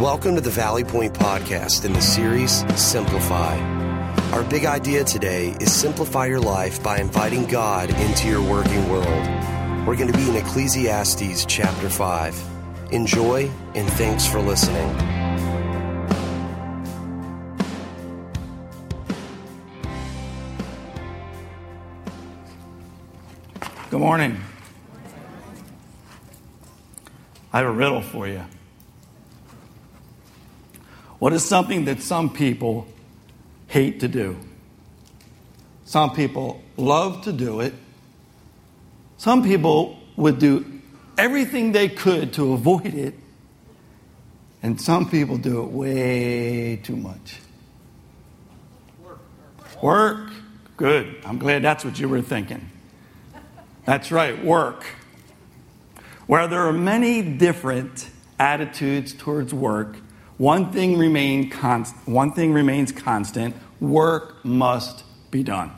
Welcome to the Valley Point Podcast in the series Simplify. Our big idea today is simplify your life by inviting God into your working world. We're going to be in Ecclesiastes chapter 5. Enjoy and thanks for listening. Good morning. I have a riddle for you. What is something that some people hate to do? Some people love to do it. Some people would do everything they could to avoid it. And some people do it way too much. Work. Good. I'm glad that's what you were thinking. That's right, work. Where there are many different attitudes towards work, one thing, remain const- one thing remains constant work must be done.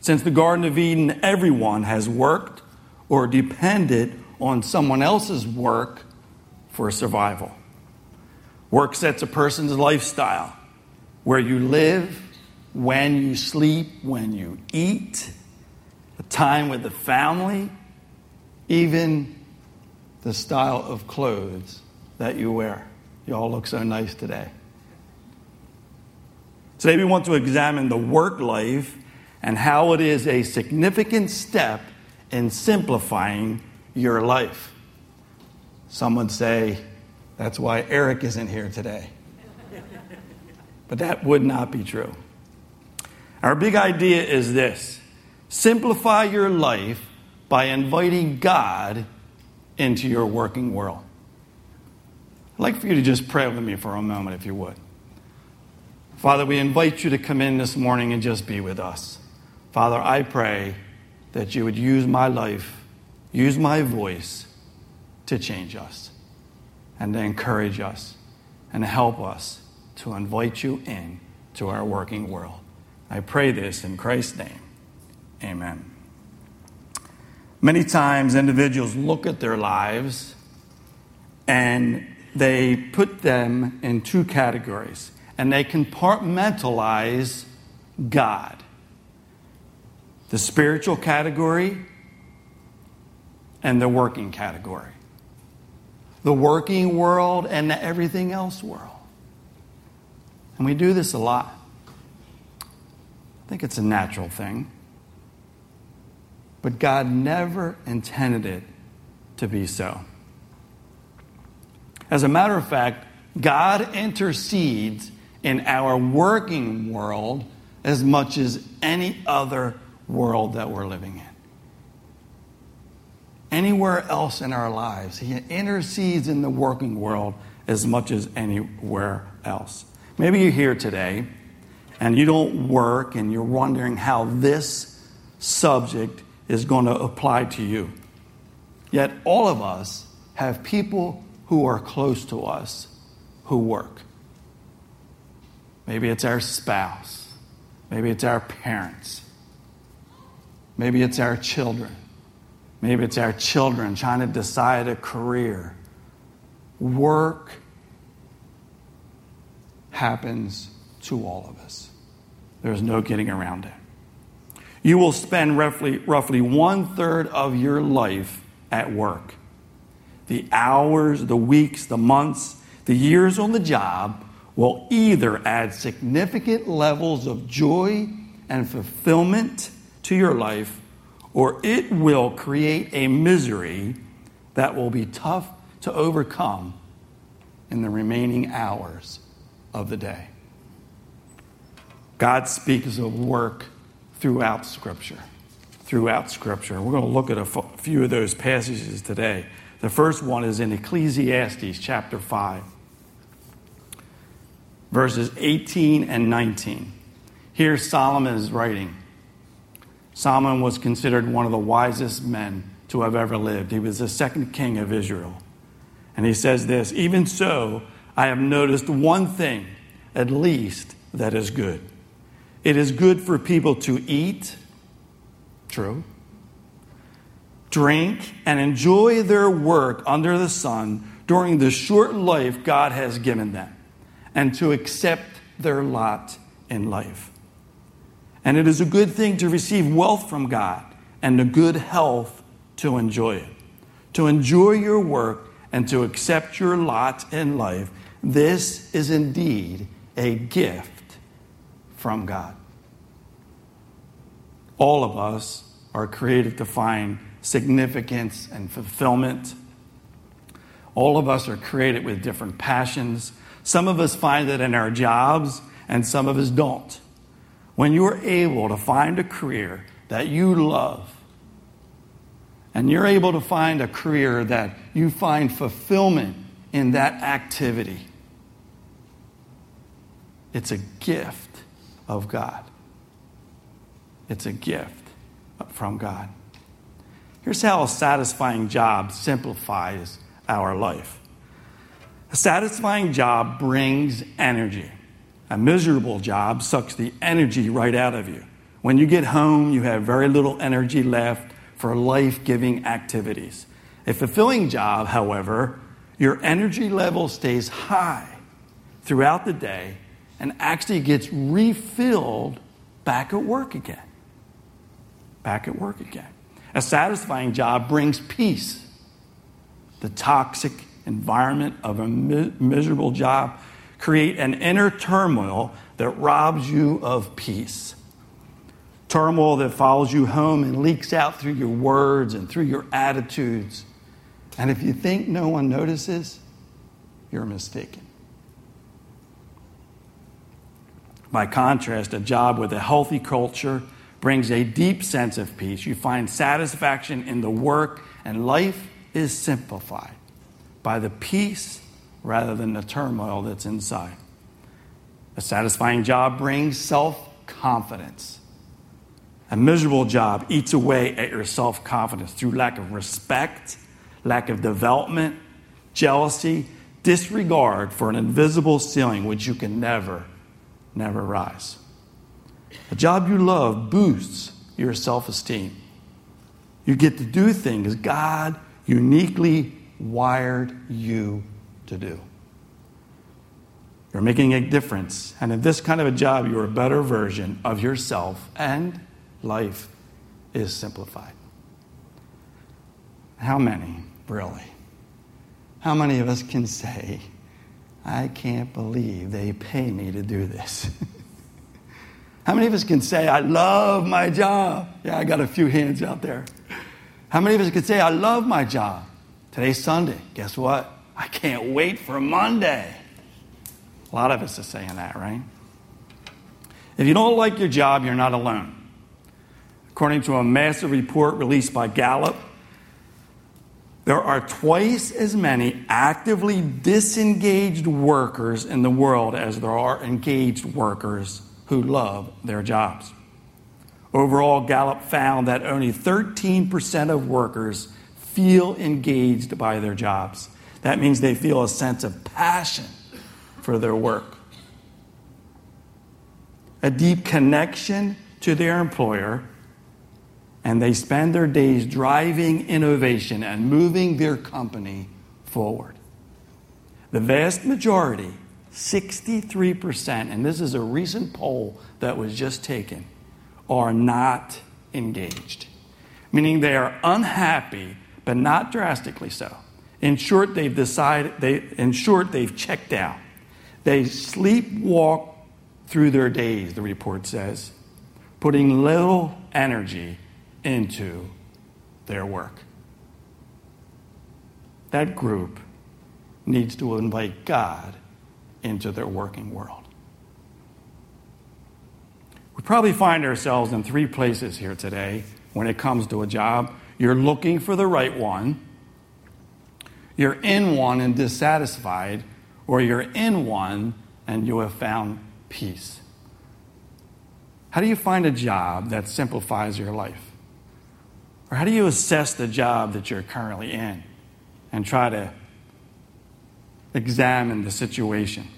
Since the Garden of Eden, everyone has worked or depended on someone else's work for survival. Work sets a person's lifestyle where you live, when you sleep, when you eat, the time with the family, even the style of clothes that you wear. You all look so nice today. Today, we want to examine the work life and how it is a significant step in simplifying your life. Some would say that's why Eric isn't here today. But that would not be true. Our big idea is this simplify your life by inviting God into your working world. I'd like for you to just pray with me for a moment, if you would. Father, we invite you to come in this morning and just be with us. Father, I pray that you would use my life, use my voice to change us and to encourage us and help us to invite you in to our working world. I pray this in Christ's name. Amen. Many times individuals look at their lives and they put them in two categories and they compartmentalize God the spiritual category and the working category, the working world and the everything else world. And we do this a lot. I think it's a natural thing. But God never intended it to be so. As a matter of fact, God intercedes in our working world as much as any other world that we're living in. Anywhere else in our lives, He intercedes in the working world as much as anywhere else. Maybe you're here today and you don't work and you're wondering how this subject is going to apply to you. Yet all of us have people who are close to us who work. Maybe it's our spouse. Maybe it's our parents. Maybe it's our children. Maybe it's our children trying to decide a career. Work happens to all of us. There's no getting around it. You will spend roughly, roughly one third of your life at work. The hours, the weeks, the months, the years on the job will either add significant levels of joy and fulfillment to your life, or it will create a misery that will be tough to overcome in the remaining hours of the day. God speaks of work throughout Scripture. Throughout Scripture. We're going to look at a few of those passages today. The first one is in Ecclesiastes chapter 5 verses 18 and 19. Here Solomon is writing. Solomon was considered one of the wisest men to have ever lived. He was the second king of Israel. And he says this Even so, I have noticed one thing, at least, that is good. It is good for people to eat, true, drink, and enjoy their work under the sun during the short life God has given them and to accept their lot in life. And it is a good thing to receive wealth from God and the good health to enjoy it. To enjoy your work and to accept your lot in life, this is indeed a gift from God. All of us are created to find significance and fulfillment. All of us are created with different passions. Some of us find it in our jobs, and some of us don't. When you're able to find a career that you love, and you're able to find a career that you find fulfillment in that activity, it's a gift of God. It's a gift from God. Here's how a satisfying job simplifies our life a satisfying job brings energy. A miserable job sucks the energy right out of you. When you get home, you have very little energy left for life giving activities. A fulfilling job, however, your energy level stays high throughout the day and actually gets refilled back at work again. Back at work again. A satisfying job brings peace. The toxic environment of a miserable job create an inner turmoil that robs you of peace. Turmoil that follows you home and leaks out through your words and through your attitudes. And if you think no one notices, you're mistaken. By contrast, a job with a healthy culture brings a deep sense of peace. You find satisfaction in the work, and life is simplified by the peace rather than the turmoil that's inside. A satisfying job brings self confidence. A miserable job eats away at your self confidence through lack of respect, lack of development, jealousy, disregard for an invisible ceiling which you can never never rise. A job you love boosts your self esteem. You get to do things God uniquely wired you to do. You're making a difference. And in this kind of a job, you're a better version of yourself, and life is simplified. How many, really? How many of us can say, I can't believe they pay me to do this. How many of us can say, I love my job? Yeah, I got a few hands out there. How many of us can say, I love my job? Today's Sunday. Guess what? I can't wait for Monday. A lot of us are saying that, right? If you don't like your job, you're not alone. According to a massive report released by Gallup, there are twice as many actively disengaged workers in the world as there are engaged workers who love their jobs. Overall, Gallup found that only 13% of workers feel engaged by their jobs. That means they feel a sense of passion for their work, a deep connection to their employer and they spend their days driving innovation and moving their company forward. The vast majority, 63%, and this is a recent poll that was just taken, are not engaged, meaning they are unhappy, but not drastically so. In short, they've decided, they, in short, they've checked out. They sleepwalk through their days, the report says, putting little energy into their work. That group needs to invite God into their working world. We probably find ourselves in three places here today when it comes to a job. You're looking for the right one, you're in one and dissatisfied, or you're in one and you have found peace. How do you find a job that simplifies your life? Or how do you assess the job that you're currently in and try to examine the situation?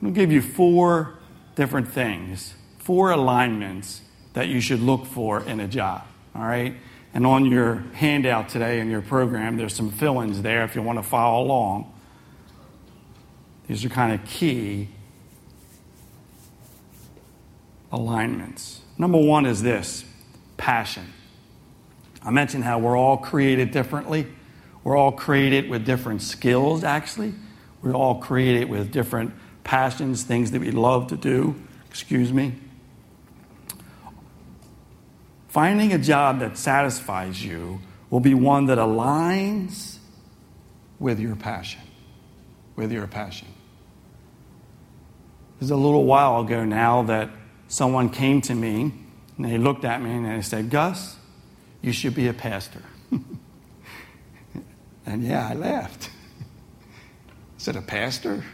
I'm going to give you four different things, four alignments that you should look for in a job. All right? And on your handout today in your program, there's some fill ins there if you want to follow along. These are kind of key alignments. Number one is this passion. I mentioned how we're all created differently. We're all created with different skills, actually. We're all created with different passions, things that we love to do. Excuse me. Finding a job that satisfies you will be one that aligns with your passion. With your passion. It was a little while ago now that someone came to me and they looked at me and they said, Gus, you should be a pastor. and yeah, I laughed. I said, A pastor?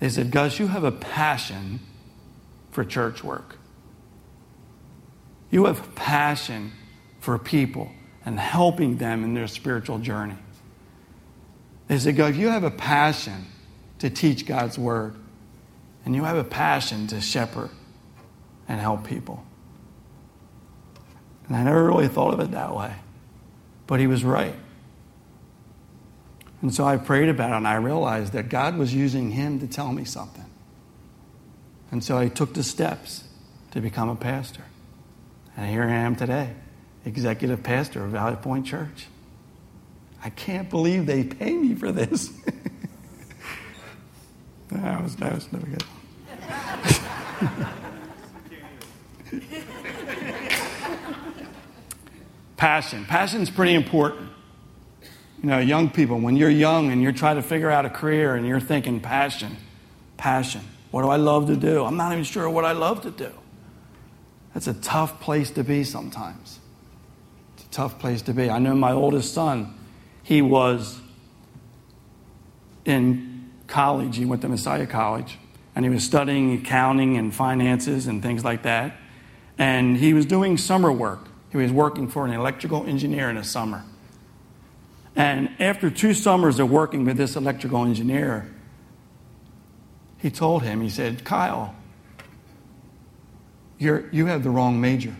They said, Gus, you have a passion for church work. You have a passion for people and helping them in their spiritual journey. They said, God, you have a passion to teach God's word, and you have a passion to shepherd and help people. And I never really thought of it that way. But he was right. And so I prayed about it and I realized that God was using him to tell me something. And so I took the steps to become a pastor. And here I am today, executive pastor of Valley Point Church. I can't believe they pay me for this. that, was, that was never good. Passion. Passion is pretty important. You know, young people, when you're young and you're trying to figure out a career and you're thinking passion, passion. What do I love to do? I'm not even sure what I love to do. That's a tough place to be sometimes. It's a tough place to be. I know my oldest son, he was in college. He went to Messiah College and he was studying accounting and finances and things like that. And he was doing summer work. He was working for an electrical engineer in the summer. And after two summers of working with this electrical engineer, he told him, he said, Kyle, you're, you have the wrong major.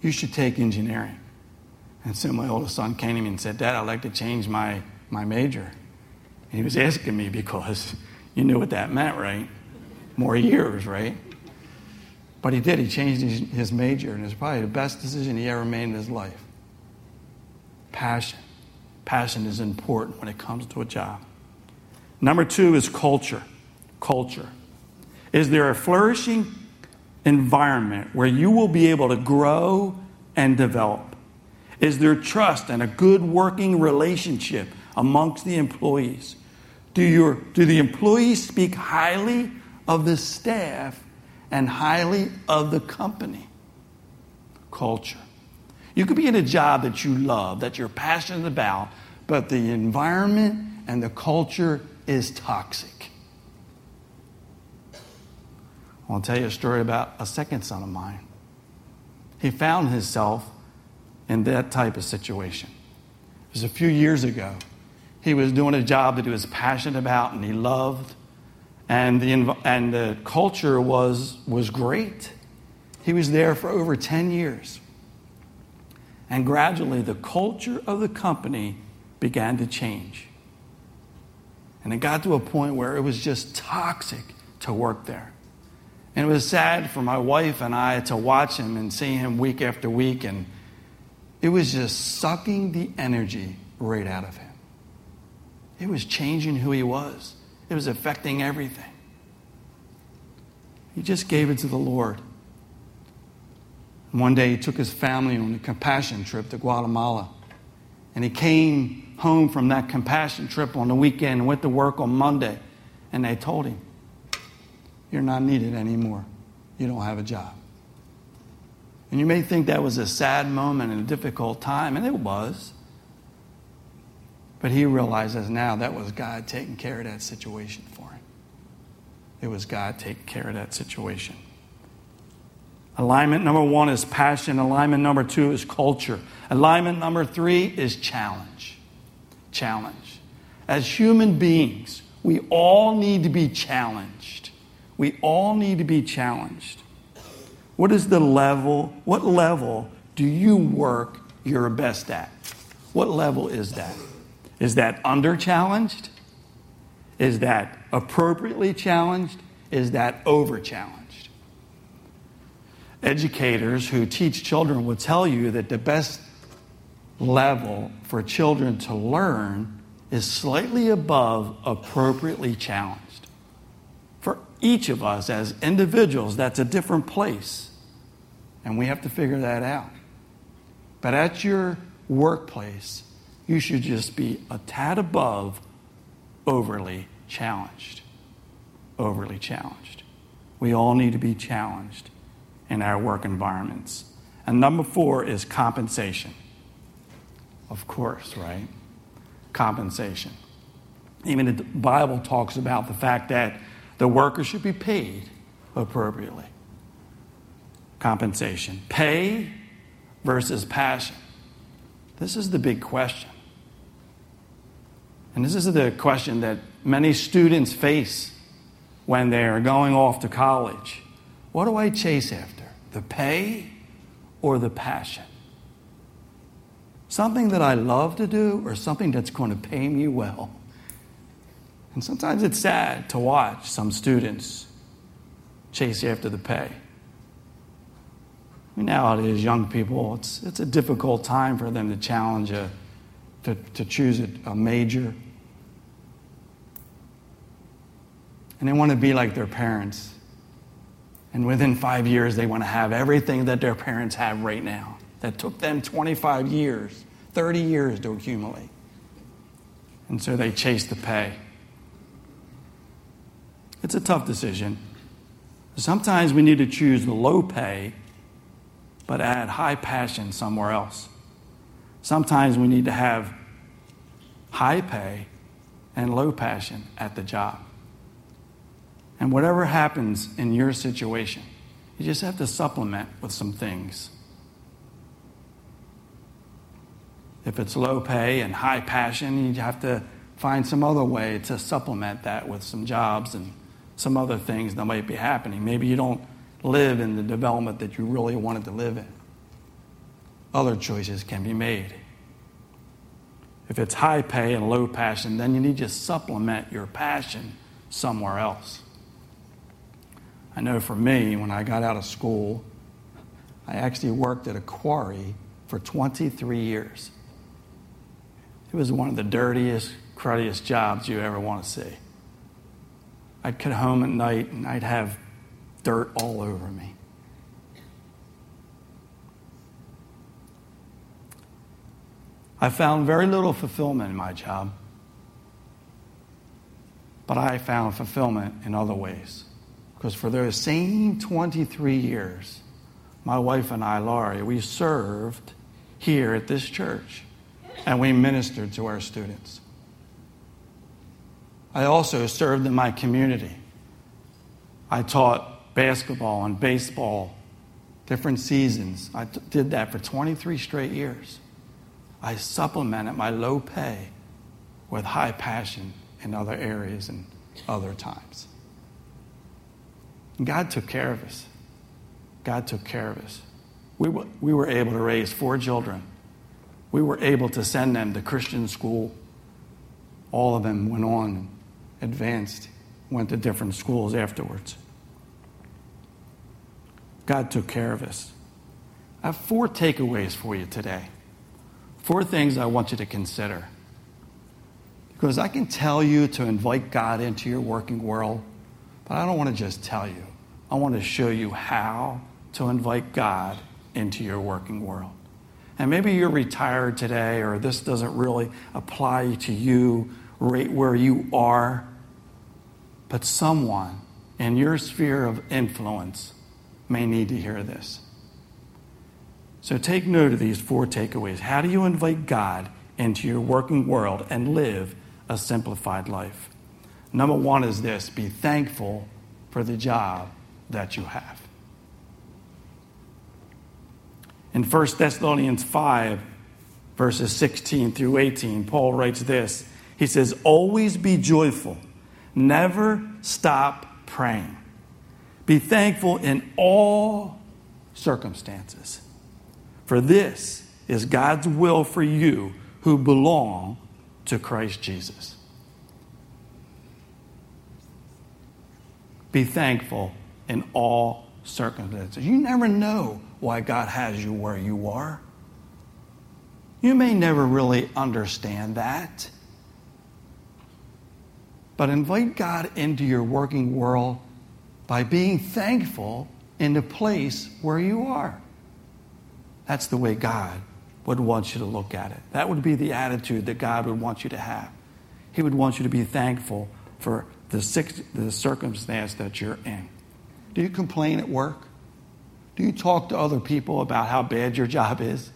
You should take engineering. And so my oldest son came to me and said, Dad, I'd like to change my, my major. And he was asking me because you knew what that meant, right? More years, right? But he did. He changed his, his major, and it was probably the best decision he ever made in his life. Passion. Passion is important when it comes to a job. Number two is culture. Culture. Is there a flourishing environment where you will be able to grow and develop? Is there trust and a good working relationship amongst the employees? Do, your, do the employees speak highly of the staff and highly of the company? Culture. You could be in a job that you love, that you're passionate about, but the environment and the culture is toxic. I'll tell you a story about a second son of mine. He found himself in that type of situation. It was a few years ago. He was doing a job that he was passionate about and he loved, and the, and the culture was, was great. He was there for over 10 years. And gradually, the culture of the company began to change. And it got to a point where it was just toxic to work there. And it was sad for my wife and I to watch him and see him week after week. And it was just sucking the energy right out of him. It was changing who he was, it was affecting everything. He just gave it to the Lord. One day he took his family on a compassion trip to Guatemala. And he came home from that compassion trip on the weekend and went to work on Monday. And they told him, you're not needed anymore. You don't have a job. And you may think that was a sad moment and a difficult time, and it was. But he realizes now that was God taking care of that situation for him. It was God taking care of that situation. Alignment number one is passion. Alignment number two is culture. Alignment number three is challenge. Challenge. As human beings, we all need to be challenged. We all need to be challenged. What is the level? What level do you work your best at? What level is that? Is that under challenged? Is that appropriately challenged? Is that over challenged? Educators who teach children will tell you that the best level for children to learn is slightly above appropriately challenged. For each of us as individuals, that's a different place. And we have to figure that out. But at your workplace, you should just be a tad above overly challenged. Overly challenged. We all need to be challenged in our work environments. And number four is compensation. Of course, right? Compensation. Even the Bible talks about the fact that the worker should be paid appropriately. Compensation. Pay versus passion. This is the big question. And this is the question that many students face when they're going off to college. What do I chase after? The pay or the passion? Something that I love to do or something that's going to pay me well? And sometimes it's sad to watch some students chase after the pay. Nowadays, young people, it's, it's a difficult time for them to challenge a, to, to choose a, a major. And they want to be like their parents. And within five years, they want to have everything that their parents have right now. That took them 25 years, 30 years to accumulate. And so they chase the pay. It's a tough decision. Sometimes we need to choose the low pay but add high passion somewhere else. Sometimes we need to have high pay and low passion at the job. And whatever happens in your situation, you just have to supplement with some things. If it's low pay and high passion, you have to find some other way to supplement that with some jobs and some other things that might be happening. Maybe you don't live in the development that you really wanted to live in. Other choices can be made. If it's high pay and low passion, then you need to supplement your passion somewhere else. I know for me, when I got out of school, I actually worked at a quarry for 23 years. It was one of the dirtiest, cruddiest jobs you ever want to see. I'd come home at night and I'd have dirt all over me. I found very little fulfillment in my job, but I found fulfillment in other ways. Because for those same 23 years, my wife and I, Laurie, we served here at this church and we ministered to our students. I also served in my community. I taught basketball and baseball, different seasons. I t- did that for 23 straight years. I supplemented my low pay with high passion in other areas and other times. God took care of us. God took care of us. We, w- we were able to raise four children. We were able to send them to Christian school. All of them went on, advanced, went to different schools afterwards. God took care of us. I have four takeaways for you today. Four things I want you to consider. Because I can tell you to invite God into your working world, but I don't want to just tell you. I want to show you how to invite God into your working world. And maybe you're retired today, or this doesn't really apply to you right where you are, but someone in your sphere of influence may need to hear this. So take note of these four takeaways. How do you invite God into your working world and live a simplified life? Number one is this be thankful for the job that you have. In 1 Thessalonians 5, verses 16 through 18, Paul writes this He says, Always be joyful, never stop praying. Be thankful in all circumstances. For this is God's will for you who belong to Christ Jesus. Be thankful in all circumstances. You never know why God has you where you are. You may never really understand that. But invite God into your working world by being thankful in the place where you are. That's the way God would want you to look at it. That would be the attitude that God would want you to have. He would want you to be thankful for the, the circumstance that you're in. Do you complain at work? Do you talk to other people about how bad your job is?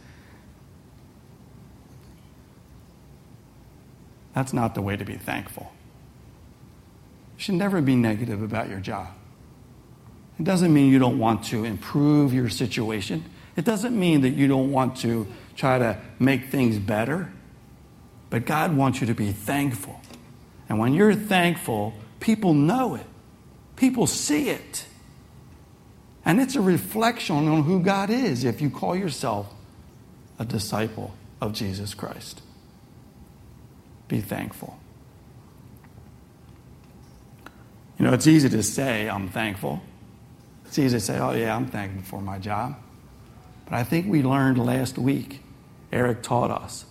That's not the way to be thankful. You should never be negative about your job. It doesn't mean you don't want to improve your situation. It doesn't mean that you don't want to try to make things better. But God wants you to be thankful. And when you're thankful, people know it, people see it. And it's a reflection on who God is if you call yourself a disciple of Jesus Christ. Be thankful. You know, it's easy to say, I'm thankful. It's easy to say, oh, yeah, I'm thankful for my job. But I think we learned last week, Eric taught us,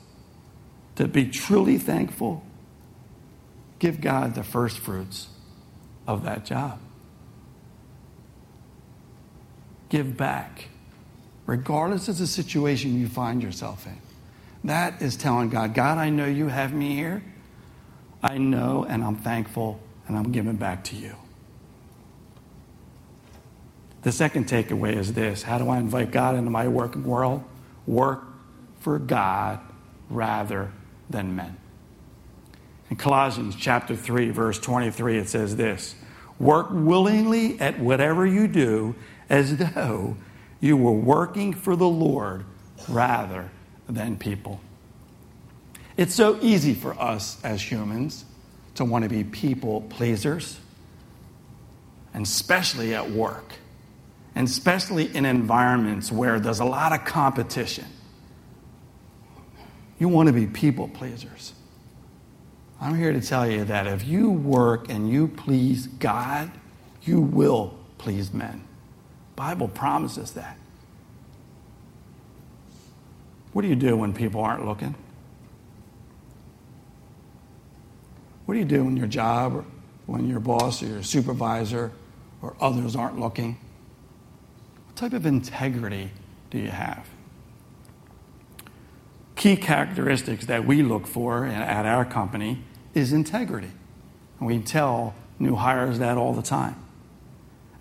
to be truly thankful, give God the first fruits of that job. Give back, regardless of the situation you find yourself in. That is telling God, God, I know you have me here. I know, and I'm thankful, and I'm giving back to you. The second takeaway is this How do I invite God into my working world? Work for God rather than men. In Colossians chapter 3, verse 23, it says this Work willingly at whatever you do as though you were working for the Lord rather than people. It's so easy for us as humans to want to be people pleasers, and especially at work and especially in environments where there's a lot of competition. You want to be people pleasers. I'm here to tell you that if you work and you please God, you will please men. Bible promises that. What do you do when people aren't looking? What do you do when your job or when your boss or your supervisor or others aren't looking? What type of integrity do you have? Key characteristics that we look for at our company is integrity. And we tell new hires that all the time.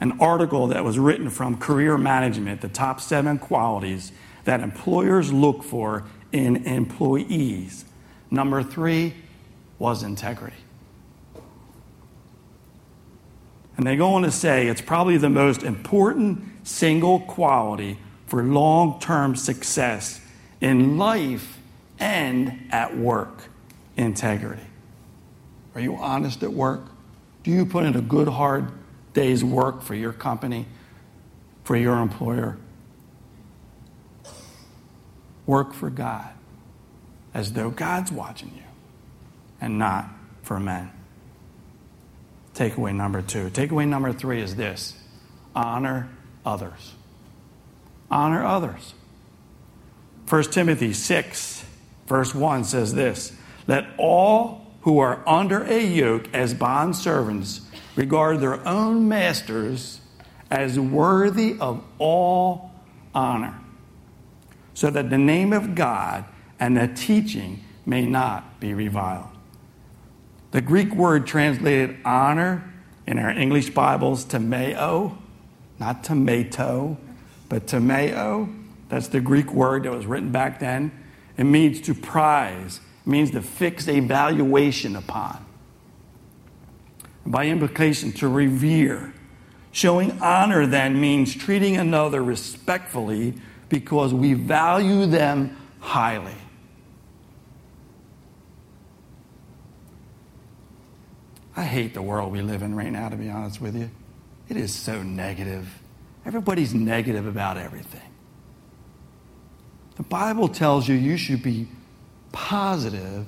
An article that was written from Career Management, the top seven qualities that employers look for in employees. Number three was integrity. And they go on to say it's probably the most important single quality for long term success in life and at work integrity. Are you honest at work? Do you put in a good, hard day's work for your company, for your employer? Work for God as though God's watching you and not for men. Takeaway number two. Takeaway number three is this honor others. Honor others. 1 Timothy 6, verse 1 says this Let all who are under a yoke as bond servants regard their own masters as worthy of all honor, so that the name of God and the teaching may not be reviled. The Greek word translated honor in our English Bibles, timeo, not tomato, but timeo. That's the Greek word that was written back then. It means to prize, means to fix a valuation upon. By implication, to revere. Showing honor then means treating another respectfully because we value them highly. I hate the world we live in right now, to be honest with you. It is so negative. Everybody's negative about everything. The Bible tells you you should be positive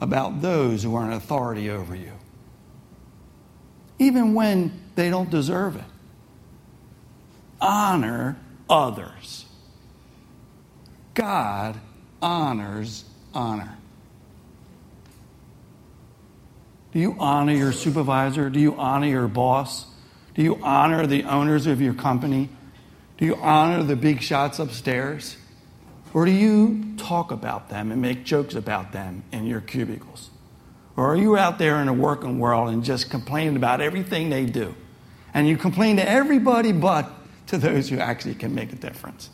about those who are in authority over you, even when they don't deserve it. Honor others. God honors honor. Do you honor your supervisor? Do you honor your boss? Do you honor the owners of your company? Do you honor the big shots upstairs? Or do you talk about them and make jokes about them in your cubicles? Or are you out there in the working world and just complaining about everything they do? And you complain to everybody but to those who actually can make a difference.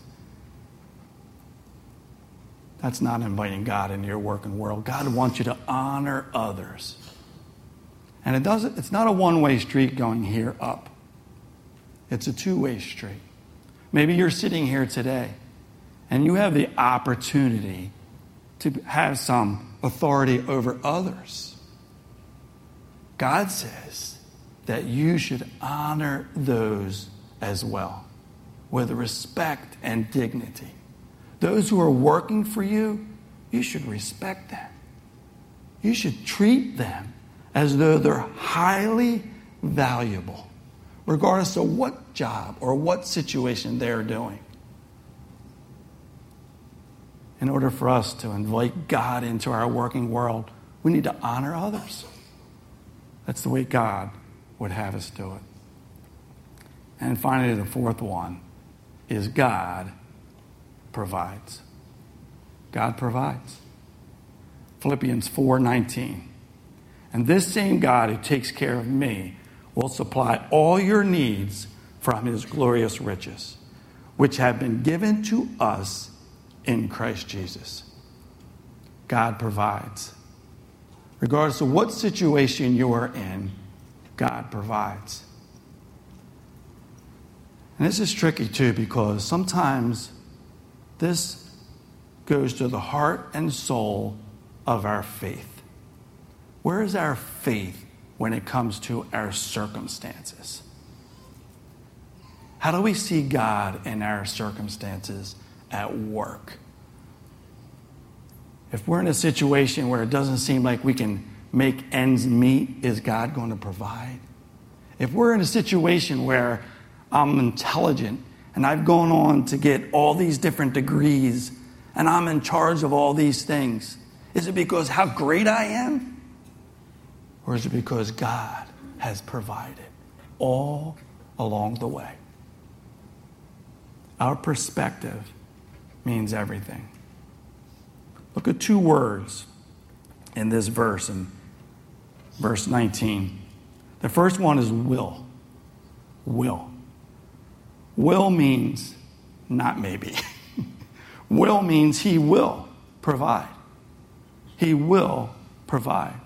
That's not inviting God into your working world. God wants you to honor others. And it doesn't, it's not a one way street going here up, it's a two way street. Maybe you're sitting here today and you have the opportunity to have some authority over others. God says that you should honor those as well with respect and dignity. Those who are working for you, you should respect them. You should treat them as though they're highly valuable, regardless of what job or what situation they're doing. In order for us to invite God into our working world, we need to honor others. That's the way God would have us do it. And finally, the fourth one is God provides. God provides. Philippians 4:19. And this same God who takes care of me will supply all your needs from his glorious riches, which have been given to us in Christ Jesus. God provides. Regardless of what situation you are in, God provides. And this is tricky too because sometimes this goes to the heart and soul of our faith. Where is our faith when it comes to our circumstances? How do we see God in our circumstances at work? If we're in a situation where it doesn't seem like we can make ends meet, is God going to provide? If we're in a situation where I'm intelligent and I've gone on to get all these different degrees and I'm in charge of all these things, is it because how great I am? Or is it because God has provided all along the way? Our perspective means everything. Look at two words in this verse, in verse 19. The first one is will. Will. Will means not maybe. will means he will provide. He will provide.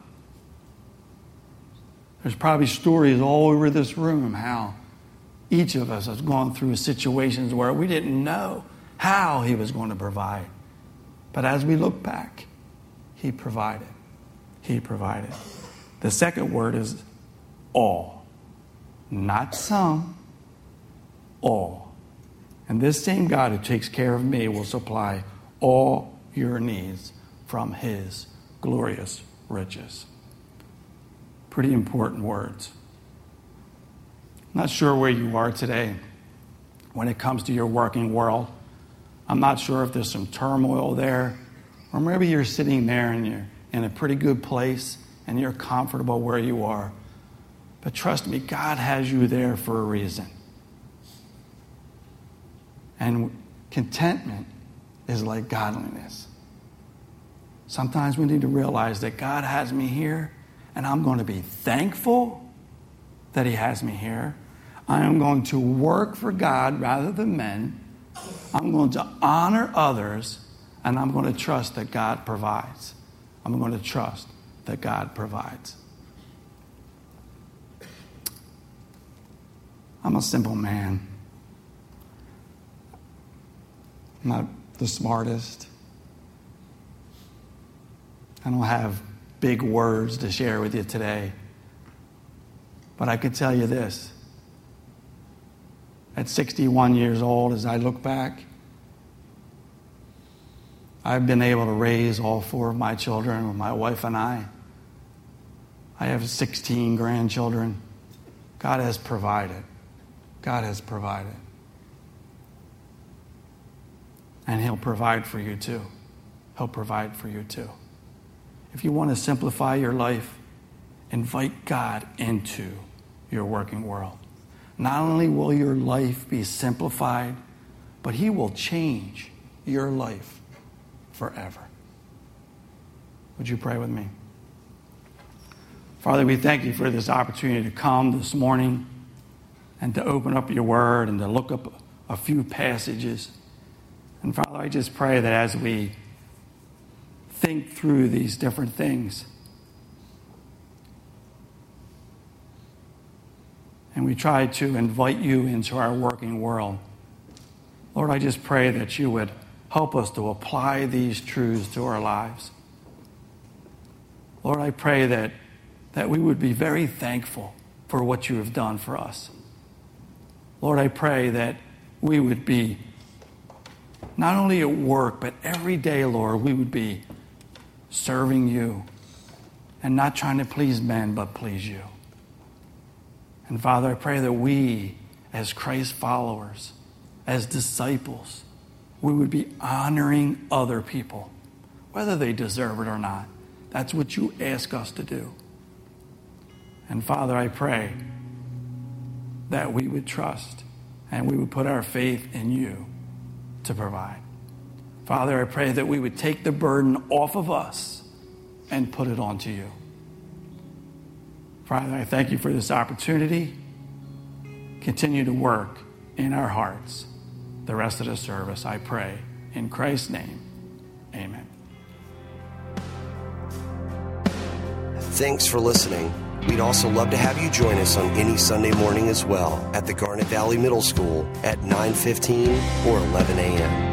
There's probably stories all over this room how each of us has gone through situations where we didn't know how He was going to provide. But as we look back, He provided. He provided. The second word is all, not some, all. And this same God who takes care of me will supply all your needs from His glorious riches pretty important words. Not sure where you are today when it comes to your working world. I'm not sure if there's some turmoil there, or maybe you're sitting there and you're in a pretty good place and you're comfortable where you are. But trust me, God has you there for a reason. And contentment is like godliness. Sometimes we need to realize that God has me here and I'm going to be thankful that He has me here. I am going to work for God rather than men. I'm going to honor others, and I'm going to trust that God provides. I'm going to trust that God provides. I'm a simple man. I'm not the smartest. I don't have big words to share with you today. But I could tell you this. At 61 years old, as I look back, I've been able to raise all four of my children with my wife and I. I have 16 grandchildren. God has provided. God has provided. And He'll provide for you too. He'll provide for you too. If you want to simplify your life, invite God into your working world. Not only will your life be simplified, but He will change your life forever. Would you pray with me? Father, we thank you for this opportunity to come this morning and to open up your word and to look up a few passages. And Father, I just pray that as we think through these different things, and we try to invite you into our working world. Lord, I just pray that you would help us to apply these truths to our lives. Lord, I pray that, that we would be very thankful for what you have done for us. Lord, I pray that we would be not only at work, but every day, Lord, we would be serving you and not trying to please men, but please you. And Father, I pray that we, as Christ followers, as disciples, we would be honoring other people, whether they deserve it or not. That's what you ask us to do. And Father, I pray that we would trust and we would put our faith in you to provide. Father, I pray that we would take the burden off of us and put it onto you. Father, I thank you for this opportunity. Continue to work in our hearts the rest of the service, I pray. In Christ's name, amen. Thanks for listening. We'd also love to have you join us on any Sunday morning as well at the Garnet Valley Middle School at 9:15 or 11 a.m.